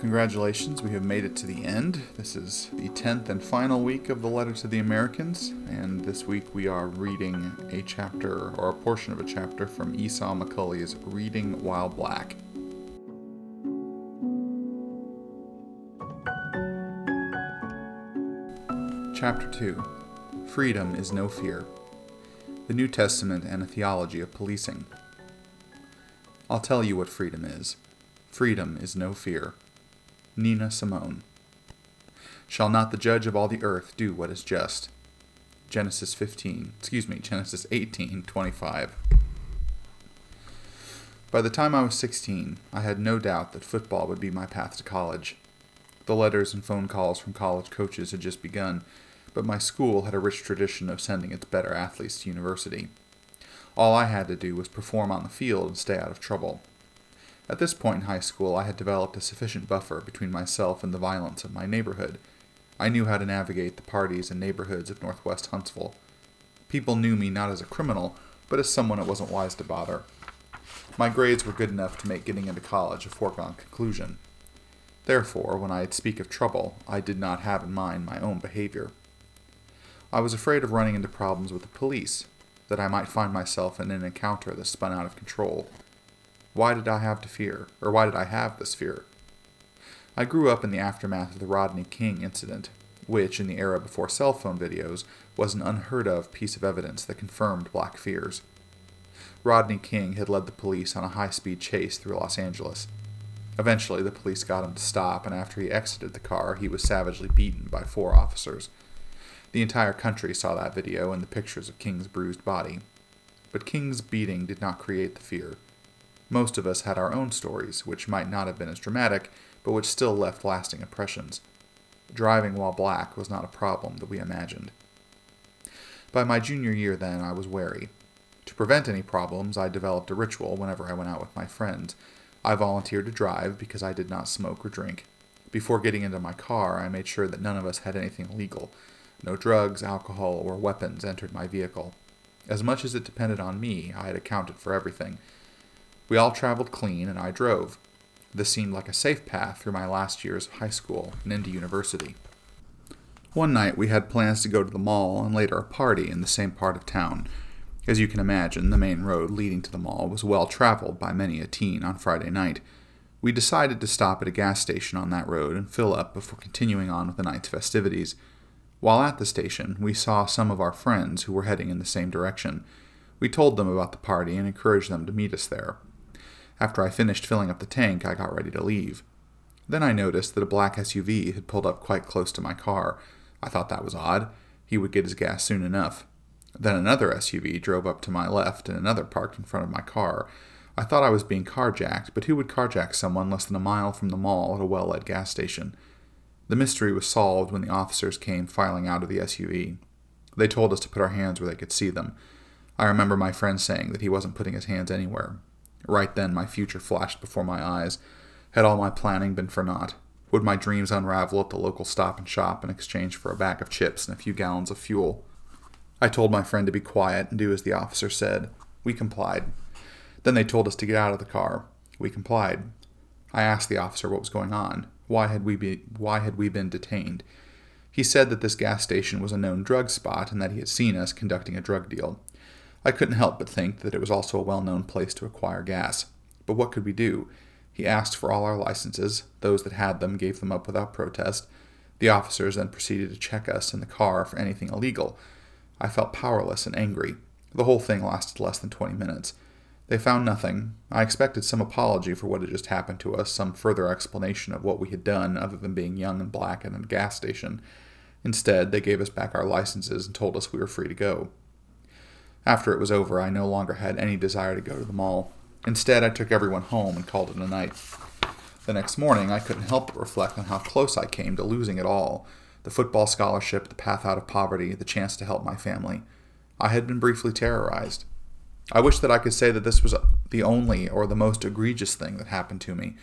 Congratulations. We have made it to the end. This is the 10th and final week of the Letter to the Americans, and this week we are reading a chapter or a portion of a chapter from Esau McCaulley's Reading While Black. Chapter 2 Freedom is No Fear The New Testament and a Theology of Policing. I'll tell you what freedom is. Freedom is no fear. Nina Simone. Shall not the judge of all the earth do what is just? Genesis 15, excuse me, Genesis 18, 25. By the time I was 16, I had no doubt that football would be my path to college. The letters and phone calls from college coaches had just begun, but my school had a rich tradition of sending its better athletes to university. All I had to do was perform on the field and stay out of trouble. At this point in high school, I had developed a sufficient buffer between myself and the violence of my neighborhood. I knew how to navigate the parties and neighborhoods of northwest Huntsville. People knew me not as a criminal, but as someone it wasn't wise to bother. My grades were good enough to make getting into college a foregone conclusion. Therefore, when I'd speak of trouble, I did not have in mind my own behavior. I was afraid of running into problems with the police, that I might find myself in an encounter that spun out of control, why did I have to fear? Or why did I have this fear? I grew up in the aftermath of the Rodney King incident, which, in the era before cell phone videos, was an unheard of piece of evidence that confirmed black fears. Rodney King had led the police on a high speed chase through Los Angeles. Eventually, the police got him to stop, and after he exited the car, he was savagely beaten by four officers. The entire country saw that video and the pictures of King's bruised body. But King's beating did not create the fear. Most of us had our own stories, which might not have been as dramatic, but which still left lasting impressions. Driving while black was not a problem that we imagined. By my junior year, then, I was wary. To prevent any problems, I developed a ritual whenever I went out with my friends. I volunteered to drive because I did not smoke or drink. Before getting into my car, I made sure that none of us had anything illegal. No drugs, alcohol, or weapons entered my vehicle. As much as it depended on me, I had accounted for everything, we all traveled clean, and I drove. This seemed like a safe path through my last years of high school and into university. One night we had plans to go to the mall and later a party in the same part of town. As you can imagine, the main road leading to the mall was well traveled by many a teen on Friday night. We decided to stop at a gas station on that road and fill up before continuing on with the night's festivities. While at the station, we saw some of our friends who were heading in the same direction. We told them about the party and encouraged them to meet us there. After I finished filling up the tank, I got ready to leave. Then I noticed that a black SUV had pulled up quite close to my car. I thought that was odd. He would get his gas soon enough. Then another SUV drove up to my left and another parked in front of my car. I thought I was being carjacked, but who would carjack someone less than a mile from the mall at a well lit gas station? The mystery was solved when the officers came filing out of the SUV. They told us to put our hands where they could see them. I remember my friend saying that he wasn't putting his hands anywhere. Right then, my future flashed before my eyes. Had all my planning been for naught? Would my dreams unravel at the local stop and shop in exchange for a bag of chips and a few gallons of fuel? I told my friend to be quiet and do as the officer said. We complied. Then they told us to get out of the car. We complied. I asked the officer what was going on. Why had we be, why had we been detained? He said that this gas station was a known drug spot and that he had seen us conducting a drug deal. I couldn't help but think that it was also a well known place to acquire gas. But what could we do? He asked for all our licenses. Those that had them gave them up without protest. The officers then proceeded to check us in the car for anything illegal. I felt powerless and angry. The whole thing lasted less than 20 minutes. They found nothing. I expected some apology for what had just happened to us, some further explanation of what we had done other than being young and black and in a gas station. Instead, they gave us back our licenses and told us we were free to go. After it was over, I no longer had any desire to go to the mall. Instead, I took everyone home and called it a night. The next morning, I couldn't help but reflect on how close I came to losing it all the football scholarship, the path out of poverty, the chance to help my family. I had been briefly terrorized. I wish that I could say that this was the only or the most egregious thing that happened to me.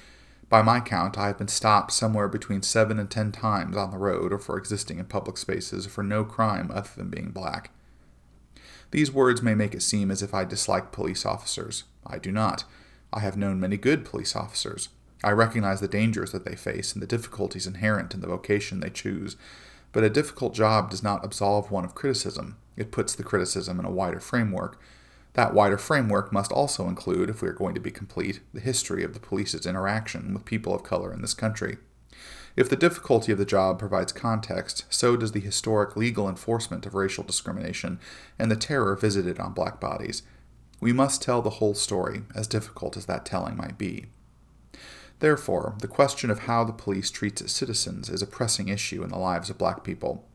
By my count, I have been stopped somewhere between seven and ten times on the road or for existing in public spaces for no crime other than being black. These words may make it seem as if I dislike police officers. I do not. I have known many good police officers. I recognize the dangers that they face and the difficulties inherent in the vocation they choose, but a difficult job does not absolve one of criticism. It puts the criticism in a wider framework. That wider framework must also include, if we are going to be complete, the history of the police's interaction with people of color in this country. If the difficulty of the job provides context, so does the historic legal enforcement of racial discrimination and the terror visited on black bodies. We must tell the whole story, as difficult as that telling might be. Therefore, the question of how the police treats its citizens is a pressing issue in the lives of black people.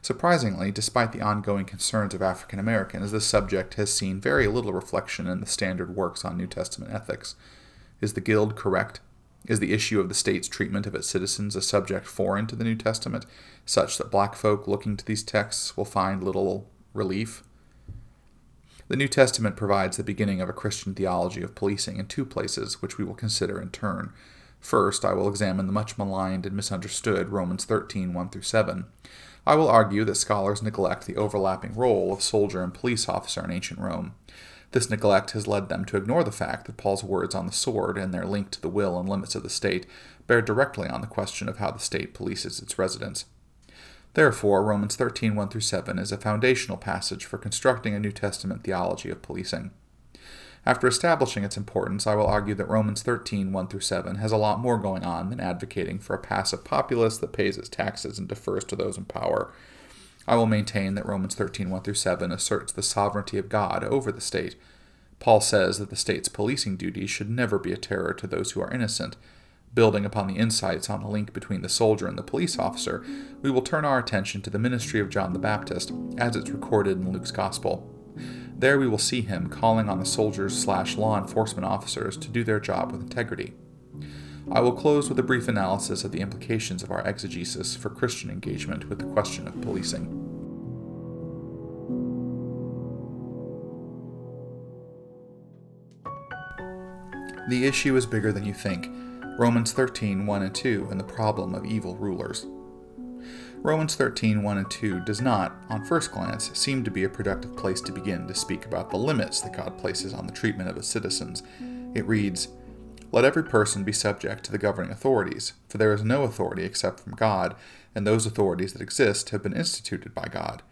Surprisingly, despite the ongoing concerns of African Americans, this subject has seen very little reflection in the standard works on New Testament ethics. Is the Guild correct? Is the issue of the state's treatment of its citizens a subject foreign to the New Testament, such that black folk looking to these texts will find little relief? The New Testament provides the beginning of a Christian theology of policing in two places, which we will consider in turn. First, I will examine the much maligned and misunderstood Romans 13 1 through 7. I will argue that scholars neglect the overlapping role of soldier and police officer in ancient Rome. This neglect has led them to ignore the fact that Paul's words on the sword and their link to the will and limits of the state bear directly on the question of how the state polices its residents. Therefore, Romans 13 1 through 7 is a foundational passage for constructing a New Testament theology of policing. After establishing its importance, I will argue that Romans 13 1 through 7 has a lot more going on than advocating for a passive populace that pays its taxes and defers to those in power. I will maintain that Romans 13 1 through 7 asserts the sovereignty of God over the state. Paul says that the state's policing duties should never be a terror to those who are innocent, Building upon the insights on the link between the soldier and the police officer, we will turn our attention to the ministry of John the Baptist, as it's recorded in Luke's Gospel. There we will see him calling on the soldiers slash law enforcement officers to do their job with integrity. I will close with a brief analysis of the implications of our exegesis for Christian engagement with the question of policing. The issue is bigger than you think Romans 13 1 and 2, and the problem of evil rulers. Romans 13 1 and 2 does not, on first glance, seem to be a productive place to begin to speak about the limits that God places on the treatment of his citizens. It reads, Let every person be subject to the governing authorities, for there is no authority except from God, and those authorities that exist have been instituted by God.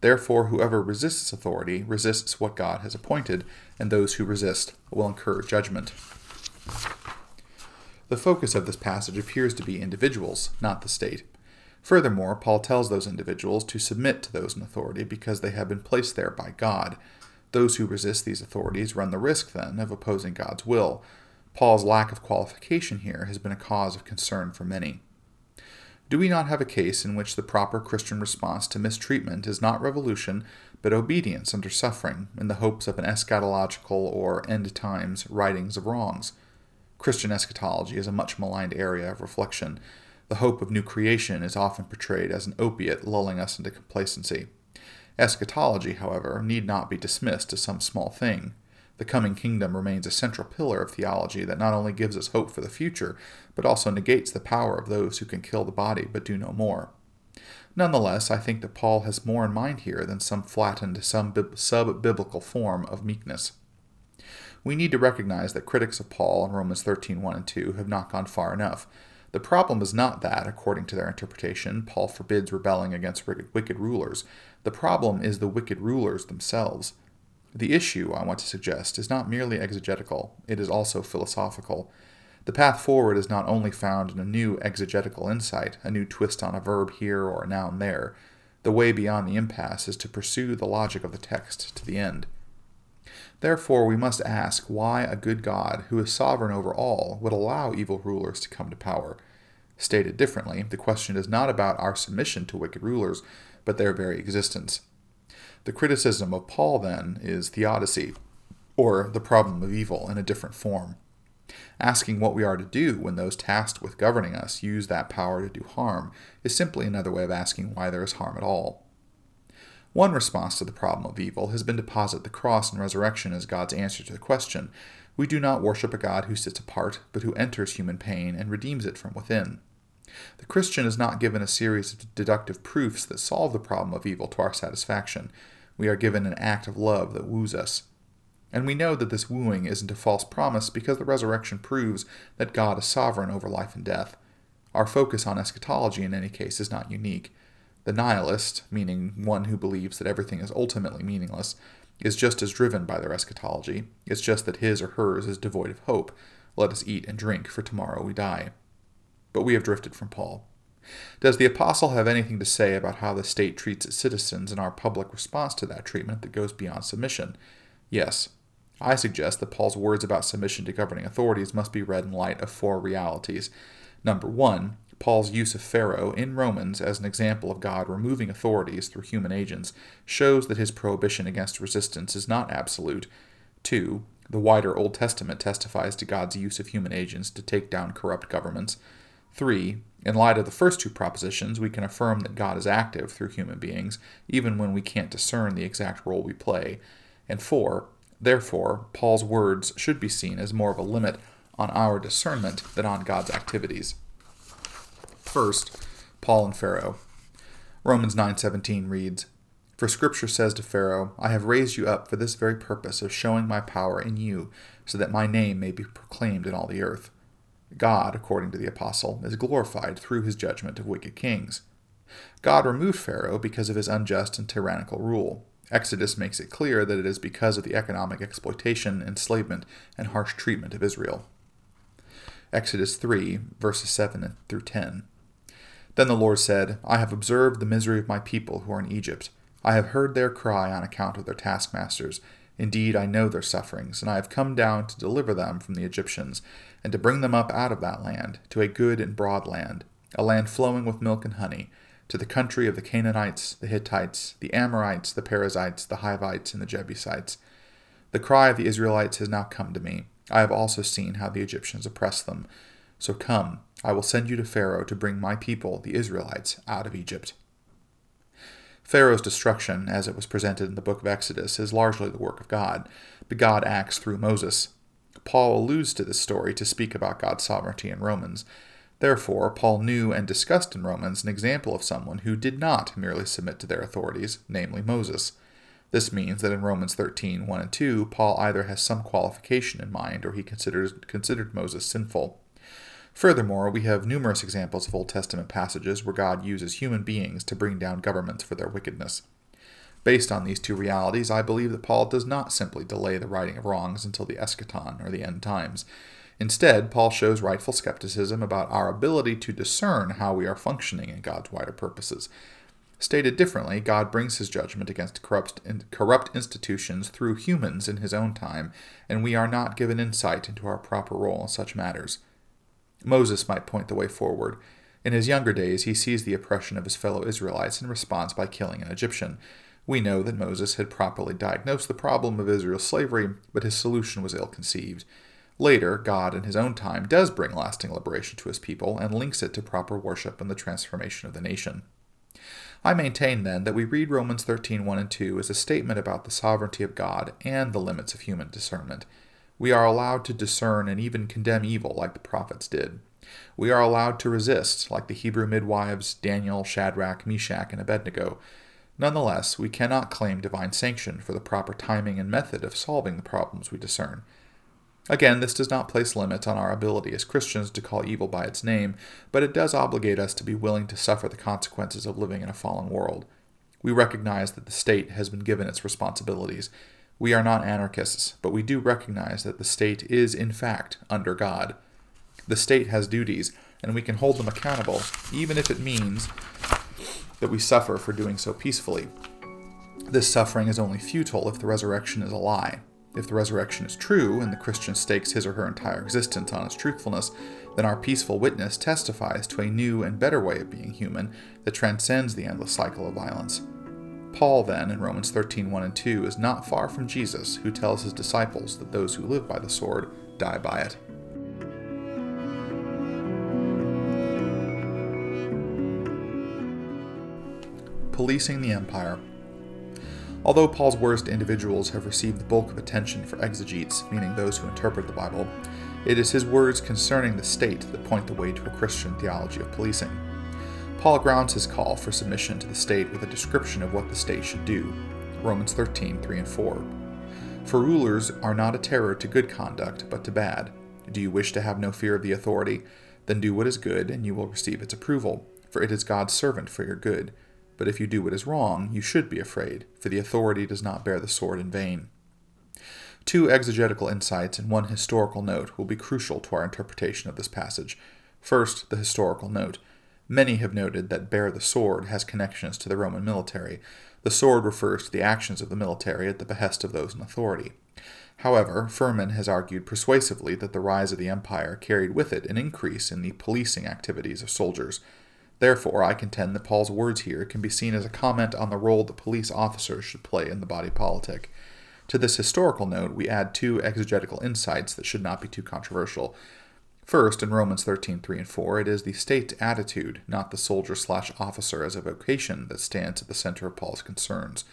Therefore, whoever resists authority resists what God has appointed, and those who resist will incur judgment. The focus of this passage appears to be individuals, not the state. Furthermore, Paul tells those individuals to submit to those in authority because they have been placed there by God. Those who resist these authorities run the risk, then, of opposing God's will. Paul's lack of qualification here has been a cause of concern for many. Do we not have a case in which the proper Christian response to mistreatment is not revolution, but obedience under suffering, in the hopes of an eschatological or end times writings of wrongs? Christian eschatology is a much maligned area of reflection. The hope of new creation is often portrayed as an opiate lulling us into complacency. Eschatology, however, need not be dismissed as some small thing. The coming kingdom remains a central pillar of theology that not only gives us hope for the future, but also negates the power of those who can kill the body but do no more. Nonetheless, I think that Paul has more in mind here than some flattened, some sub biblical form of meekness we need to recognize that critics of Paul in Romans 13 1 and 2 have not gone far enough. The problem is not that, according to their interpretation, Paul forbids rebelling against wicked rulers. The problem is the wicked rulers themselves. The issue, I want to suggest, is not merely exegetical, it is also philosophical. The path forward is not only found in a new exegetical insight, a new twist on a verb here or a noun there. The way beyond the impasse is to pursue the logic of the text to the end. Therefore, we must ask why a good God, who is sovereign over all, would allow evil rulers to come to power. Stated differently, the question is not about our submission to wicked rulers, but their very existence. The criticism of Paul, then, is theodicy, or the problem of evil in a different form. Asking what we are to do when those tasked with governing us use that power to do harm is simply another way of asking why there is harm at all. One response to the problem of evil has been to posit the cross and resurrection as God's answer to the question. We do not worship a God who sits apart, but who enters human pain and redeems it from within. The Christian is not given a series of deductive proofs that solve the problem of evil to our satisfaction. We are given an act of love that woos us. And we know that this wooing isn't a false promise because the resurrection proves that God is sovereign over life and death. Our focus on eschatology, in any case, is not unique. The nihilist, meaning one who believes that everything is ultimately meaningless, is just as driven by their eschatology. It's just that his or hers is devoid of hope. Let us eat and drink, for tomorrow we die. But we have drifted from Paul. Does the apostle have anything to say about how the state treats its citizens and our public response to that treatment that goes beyond submission? Yes. I suggest that Paul's words about submission to governing authorities must be read in light of four realities. Number one, Paul's use of Pharaoh in Romans as an example of God removing authorities through human agents shows that his prohibition against resistance is not absolute. Two, the wider Old Testament testifies to God's use of human agents to take down corrupt governments. Three, in light of the first two propositions, we can affirm that God is active through human beings, even when we can't discern the exact role we play. And four, therefore, Paul's words should be seen as more of a limit on our discernment than on God's activities. First, Paul and Pharaoh. Romans 9:17 reads, "For scripture says to Pharaoh, I have raised you up for this very purpose of showing my power in you, so that my name may be proclaimed in all the earth." God, according to the apostle, is glorified through his judgment of wicked kings. God removed Pharaoh because of his unjust and tyrannical rule. Exodus makes it clear that it is because of the economic exploitation, enslavement, and harsh treatment of Israel. Exodus 3, verses 7 through 10. Then the Lord said, I have observed the misery of my people who are in Egypt. I have heard their cry on account of their taskmasters. Indeed, I know their sufferings, and I have come down to deliver them from the Egyptians, and to bring them up out of that land, to a good and broad land, a land flowing with milk and honey, to the country of the Canaanites, the Hittites, the Amorites, the Perizzites, the Hivites, and the Jebusites. The cry of the Israelites has now come to me I have also seen how the Egyptians oppress them. So come, I will send you to Pharaoh to bring my people, the Israelites, out of Egypt. Pharaoh's destruction, as it was presented in the book of Exodus, is largely the work of God, but God acts through Moses. Paul alludes to this story to speak about God's sovereignty in Romans. Therefore, Paul knew and discussed in Romans an example of someone who did not merely submit to their authorities, namely Moses. This means that in Romans 13, 1 and 2, Paul either has some qualification in mind or he considers, considered Moses sinful. Furthermore, we have numerous examples of Old Testament passages where God uses human beings to bring down governments for their wickedness. Based on these two realities, I believe that Paul does not simply delay the righting of wrongs until the eschaton or the end times. Instead, Paul shows rightful skepticism about our ability to discern how we are functioning in God's wider purposes. Stated differently, God brings his judgment against corrupt, corrupt institutions through humans in his own time, and we are not given insight into our proper role in such matters. Moses might point the way forward. In his younger days, he sees the oppression of his fellow Israelites and responds by killing an Egyptian. We know that Moses had properly diagnosed the problem of Israel's slavery, but his solution was ill conceived. Later, God, in his own time, does bring lasting liberation to his people and links it to proper worship and the transformation of the nation. I maintain, then, that we read Romans 13 1 and 2 as a statement about the sovereignty of God and the limits of human discernment. We are allowed to discern and even condemn evil like the prophets did. We are allowed to resist, like the Hebrew midwives Daniel, Shadrach, Meshach, and Abednego. Nonetheless, we cannot claim divine sanction for the proper timing and method of solving the problems we discern. Again, this does not place limits on our ability as Christians to call evil by its name, but it does obligate us to be willing to suffer the consequences of living in a fallen world. We recognize that the state has been given its responsibilities. We are not anarchists, but we do recognize that the state is, in fact, under God. The state has duties, and we can hold them accountable, even if it means that we suffer for doing so peacefully. This suffering is only futile if the resurrection is a lie. If the resurrection is true, and the Christian stakes his or her entire existence on its truthfulness, then our peaceful witness testifies to a new and better way of being human that transcends the endless cycle of violence. Paul, then, in Romans 13 1 and 2, is not far from Jesus, who tells his disciples that those who live by the sword die by it. Policing the Empire. Although Paul's worst individuals have received the bulk of attention for exegetes, meaning those who interpret the Bible, it is his words concerning the state that point the way to a Christian theology of policing. Paul grounds his call for submission to the state with a description of what the state should do. Romans 13, 3 and 4. For rulers are not a terror to good conduct, but to bad. Do you wish to have no fear of the authority? Then do what is good, and you will receive its approval, for it is God's servant for your good. But if you do what is wrong, you should be afraid, for the authority does not bear the sword in vain. Two exegetical insights and one historical note will be crucial to our interpretation of this passage. First, the historical note. Many have noted that bear the sword has connections to the Roman military. The sword refers to the actions of the military at the behest of those in authority. However, Fuhrmann has argued persuasively that the rise of the empire carried with it an increase in the policing activities of soldiers. Therefore, I contend that Paul's words here can be seen as a comment on the role that police officers should play in the body politic. To this historical note, we add two exegetical insights that should not be too controversial. First, in Romans 13, 3 and 4, it is the state's attitude, not the soldier slash officer as a vocation, that stands at the center of Paul's concerns.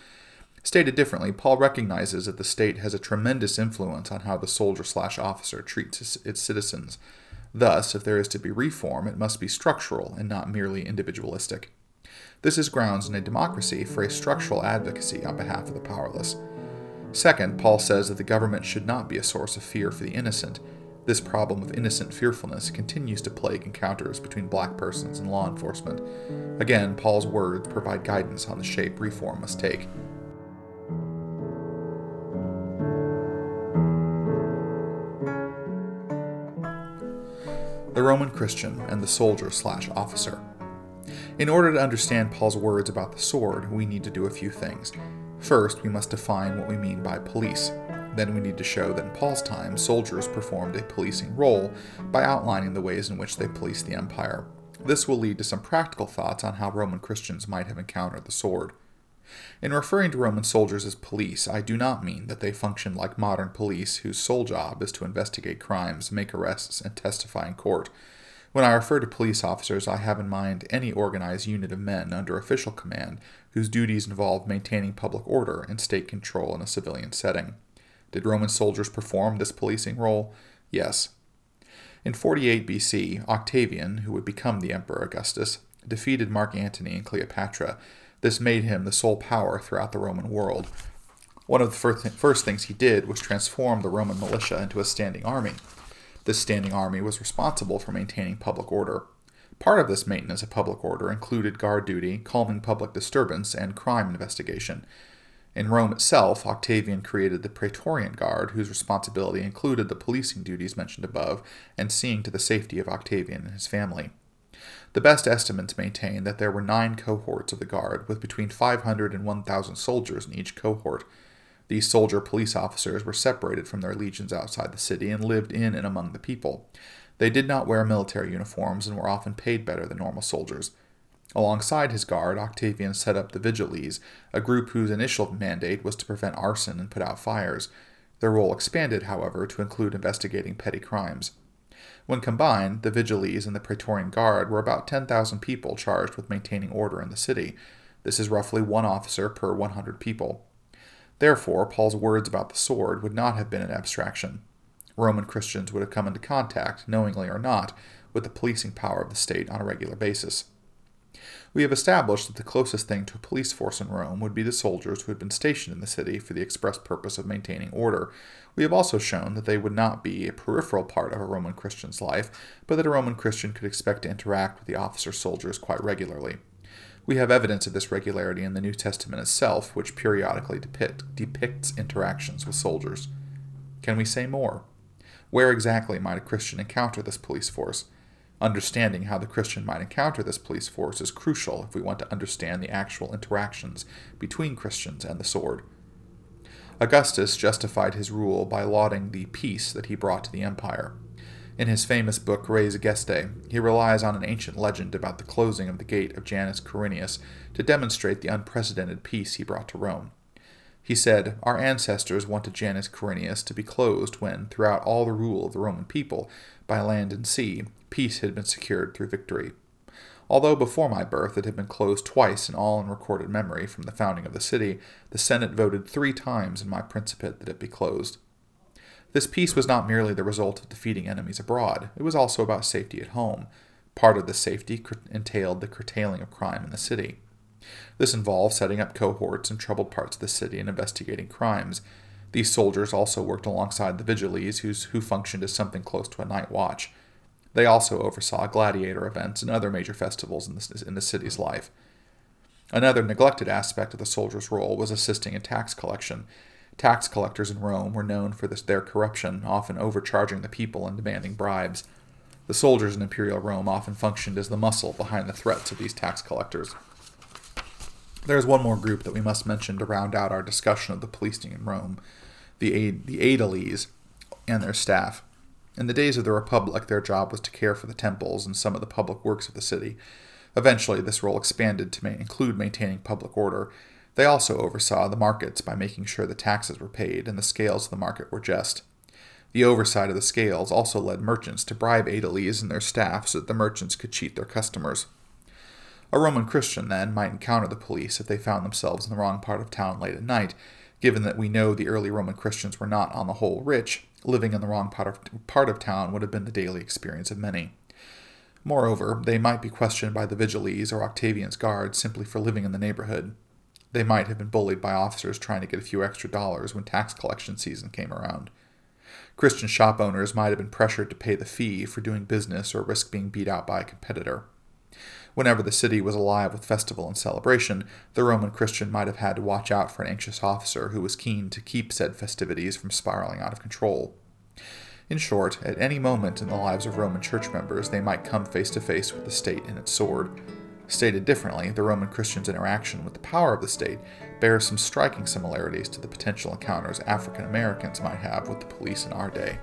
Stated differently, Paul recognizes that the state has a tremendous influence on how the soldier slash officer treats its citizens. Thus, if there is to be reform, it must be structural and not merely individualistic. This is grounds in a democracy for a structural advocacy on behalf of the powerless. Second, Paul says that the government should not be a source of fear for the innocent. This problem of innocent fearfulness continues to plague encounters between black persons and law enforcement. Again, Paul's words provide guidance on the shape reform must take. The Roman Christian and the soldier slash officer. In order to understand Paul's words about the sword, we need to do a few things. First, we must define what we mean by police. Then we need to show that in Paul's time, soldiers performed a policing role by outlining the ways in which they policed the empire. This will lead to some practical thoughts on how Roman Christians might have encountered the sword. In referring to Roman soldiers as police, I do not mean that they function like modern police whose sole job is to investigate crimes, make arrests, and testify in court. When I refer to police officers, I have in mind any organized unit of men under official command whose duties involve maintaining public order and state control in a civilian setting. Did Roman soldiers perform this policing role? Yes. In 48 BC, Octavian, who would become the Emperor Augustus, defeated Mark Antony and Cleopatra. This made him the sole power throughout the Roman world. One of the first, things he did was transform the Roman militia into a standing army. This standing army was responsible for maintaining public order. Part of this maintenance of public order included guard duty, calming public disturbance, and crime investigation. In Rome itself, Octavian created the Praetorian Guard, whose responsibility included the policing duties mentioned above and seeing to the safety of Octavian and his family. The best estimates maintain that there were nine cohorts of the Guard, with between 500 and 1,000 soldiers in each cohort. These soldier police officers were separated from their legions outside the city and lived in and among the people. They did not wear military uniforms and were often paid better than normal soldiers. Alongside his guard, Octavian set up the Vigiles, a group whose initial mandate was to prevent arson and put out fires. Their role expanded, however, to include investigating petty crimes. When combined, the Vigiles and the Praetorian Guard were about 10,000 people charged with maintaining order in the city. This is roughly one officer per 100 people. Therefore, Paul's words about the sword would not have been an abstraction. Roman Christians would have come into contact, knowingly or not, with the policing power of the state on a regular basis. We have established that the closest thing to a police force in Rome would be the soldiers who had been stationed in the city for the express purpose of maintaining order. We have also shown that they would not be a peripheral part of a Roman Christian's life, but that a Roman Christian could expect to interact with the officer soldiers quite regularly. We have evidence of this regularity in the New Testament itself, which periodically depict, depicts interactions with soldiers. Can we say more? Where exactly might a Christian encounter this police force? Understanding how the Christian might encounter this police force is crucial if we want to understand the actual interactions between Christians and the sword. Augustus justified his rule by lauding the peace that he brought to the empire. In his famous book Res Gestae, he relies on an ancient legend about the closing of the gate of Janus Quirinus to demonstrate the unprecedented peace he brought to Rome. He said, Our ancestors wanted Janus Quirinus to be closed when, throughout all the rule of the Roman people, by land and sea, peace had been secured through victory. Although before my birth it had been closed twice in all in recorded memory from the founding of the city, the Senate voted three times in my principate that it be closed. This peace was not merely the result of defeating enemies abroad, it was also about safety at home. Part of the safety entailed the curtailing of crime in the city. This involved setting up cohorts in troubled parts of the city and investigating crimes. These soldiers also worked alongside the vigiles, who functioned as something close to a night watch. They also oversaw gladiator events and other major festivals in the, in the city's life. Another neglected aspect of the soldier's role was assisting in tax collection. Tax collectors in Rome were known for this, their corruption, often overcharging the people and demanding bribes. The soldiers in imperial Rome often functioned as the muscle behind the threats of these tax collectors. There is one more group that we must mention to round out our discussion of the policing in Rome the, the aediles and their staff. In the days of the Republic, their job was to care for the temples and some of the public works of the city. Eventually, this role expanded to include maintaining public order. They also oversaw the markets by making sure the taxes were paid and the scales of the market were just. The oversight of the scales also led merchants to bribe aediles and their staff so that the merchants could cheat their customers. A Roman Christian, then, might encounter the police if they found themselves in the wrong part of town late at night, given that we know the early Roman Christians were not, on the whole, rich, living in the wrong part of, part of town would have been the daily experience of many. Moreover, they might be questioned by the Vigiles or Octavian's guards simply for living in the neighborhood. They might have been bullied by officers trying to get a few extra dollars when tax collection season came around. Christian shop owners might have been pressured to pay the fee for doing business or risk being beat out by a competitor. Whenever the city was alive with festival and celebration, the Roman Christian might have had to watch out for an anxious officer who was keen to keep said festivities from spiraling out of control. In short, at any moment in the lives of Roman church members, they might come face to face with the state and its sword. Stated differently, the Roman Christian's interaction with the power of the state bears some striking similarities to the potential encounters African Americans might have with the police in our day.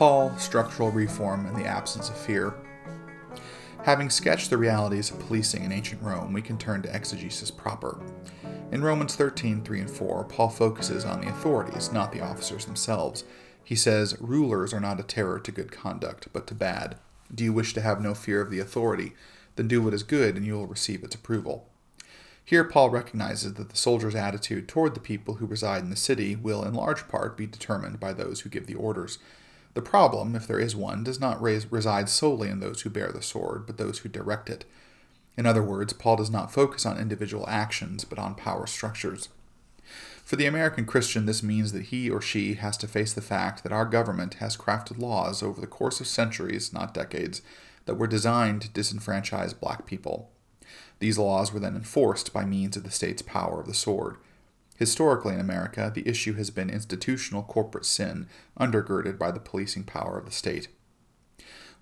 Paul, structural reform, and the absence of fear. Having sketched the realities of policing in ancient Rome, we can turn to exegesis proper. In Romans 13, 3 and 4, Paul focuses on the authorities, not the officers themselves. He says, Rulers are not a terror to good conduct, but to bad. Do you wish to have no fear of the authority? Then do what is good, and you will receive its approval. Here, Paul recognizes that the soldier's attitude toward the people who reside in the city will, in large part, be determined by those who give the orders. The problem, if there is one, does not reside solely in those who bear the sword, but those who direct it. In other words, Paul does not focus on individual actions, but on power structures. For the American Christian, this means that he or she has to face the fact that our government has crafted laws over the course of centuries, not decades, that were designed to disenfranchise black people. These laws were then enforced by means of the state's power of the sword. Historically in America, the issue has been institutional corporate sin, undergirded by the policing power of the state.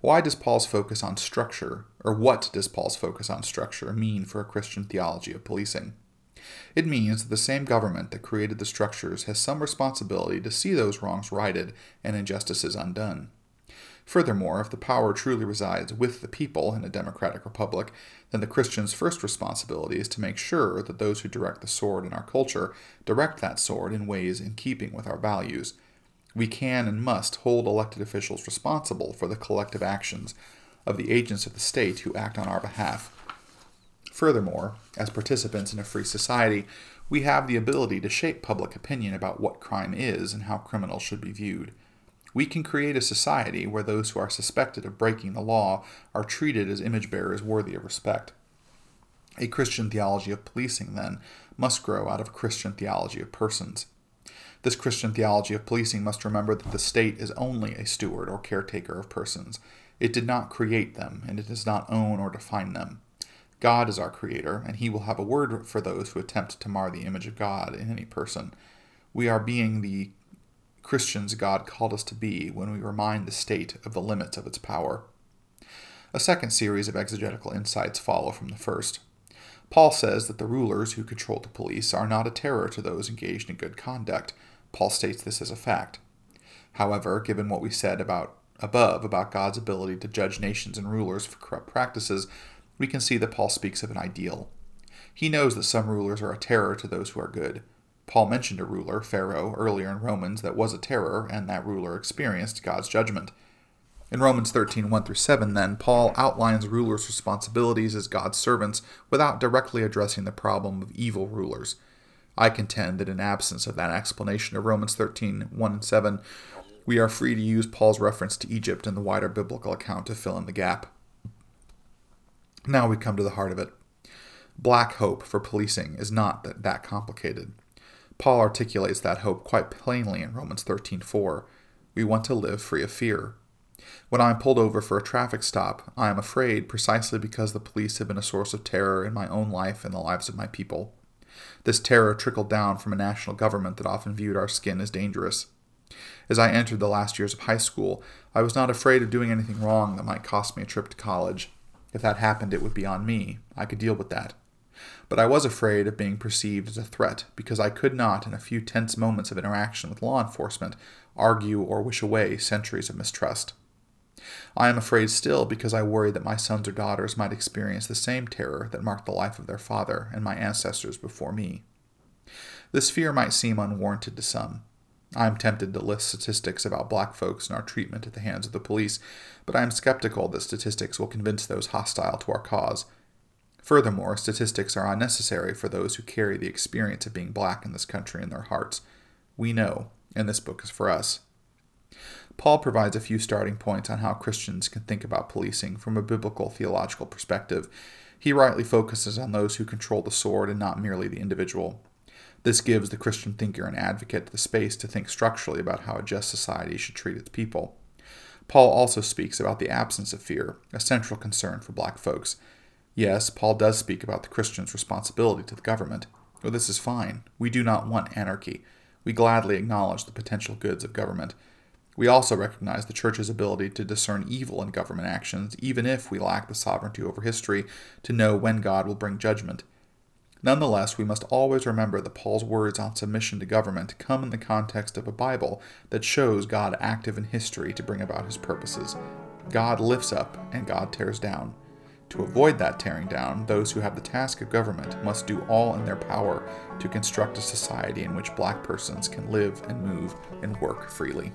Why does Paul's focus on structure, or what does Paul's focus on structure mean for a Christian theology of policing? It means that the same government that created the structures has some responsibility to see those wrongs righted and injustices undone. Furthermore, if the power truly resides with the people in a democratic republic, then the Christian's first responsibility is to make sure that those who direct the sword in our culture direct that sword in ways in keeping with our values. We can and must hold elected officials responsible for the collective actions of the agents of the state who act on our behalf. Furthermore, as participants in a free society, we have the ability to shape public opinion about what crime is and how criminals should be viewed. We can create a society where those who are suspected of breaking the law are treated as image bearers worthy of respect. A Christian theology of policing, then, must grow out of a Christian theology of persons. This Christian theology of policing must remember that the state is only a steward or caretaker of persons. It did not create them, and it does not own or define them. God is our creator, and he will have a word for those who attempt to mar the image of God in any person. We are being the Christians God called us to be when we remind the state of the limits of its power. A second series of exegetical insights follow from the first. Paul says that the rulers who control the police are not a terror to those engaged in good conduct. Paul states this as a fact. However, given what we said about above about God's ability to judge nations and rulers for corrupt practices, we can see that Paul speaks of an ideal. He knows that some rulers are a terror to those who are good. Paul mentioned a ruler, Pharaoh, earlier in Romans that was a terror, and that ruler experienced God's judgment. In Romans 13, 1 through 7, then, Paul outlines rulers' responsibilities as God's servants without directly addressing the problem of evil rulers. I contend that in absence of that explanation of Romans 13, 1 and 7, we are free to use Paul's reference to Egypt and the wider biblical account to fill in the gap. Now we come to the heart of it. Black hope for policing is not that, that complicated. Paul articulates that hope quite plainly in Romans 13:4. We want to live free of fear. When I am pulled over for a traffic stop, I am afraid precisely because the police have been a source of terror in my own life and the lives of my people. This terror trickled down from a national government that often viewed our skin as dangerous. As I entered the last years of high school, I was not afraid of doing anything wrong that might cost me a trip to college. If that happened, it would be on me. I could deal with that. But I was afraid of being perceived as a threat because I could not, in a few tense moments of interaction with law enforcement, argue or wish away centuries of mistrust. I am afraid still because I worry that my sons or daughters might experience the same terror that marked the life of their father and my ancestors before me. This fear might seem unwarranted to some. I am tempted to list statistics about black folks and our treatment at the hands of the police, but I am skeptical that statistics will convince those hostile to our cause. Furthermore, statistics are unnecessary for those who carry the experience of being black in this country in their hearts. We know, and this book is for us. Paul provides a few starting points on how Christians can think about policing from a biblical theological perspective. He rightly focuses on those who control the sword and not merely the individual. This gives the Christian thinker and advocate the space to think structurally about how a just society should treat its people. Paul also speaks about the absence of fear, a central concern for black folks. Yes, Paul does speak about the Christian's responsibility to the government. Well, this is fine. We do not want anarchy. We gladly acknowledge the potential goods of government. We also recognize the Church's ability to discern evil in government actions, even if we lack the sovereignty over history to know when God will bring judgment. Nonetheless, we must always remember that Paul's words on submission to government come in the context of a Bible that shows God active in history to bring about his purposes. God lifts up and God tears down. To avoid that tearing down, those who have the task of government must do all in their power to construct a society in which black persons can live and move and work freely.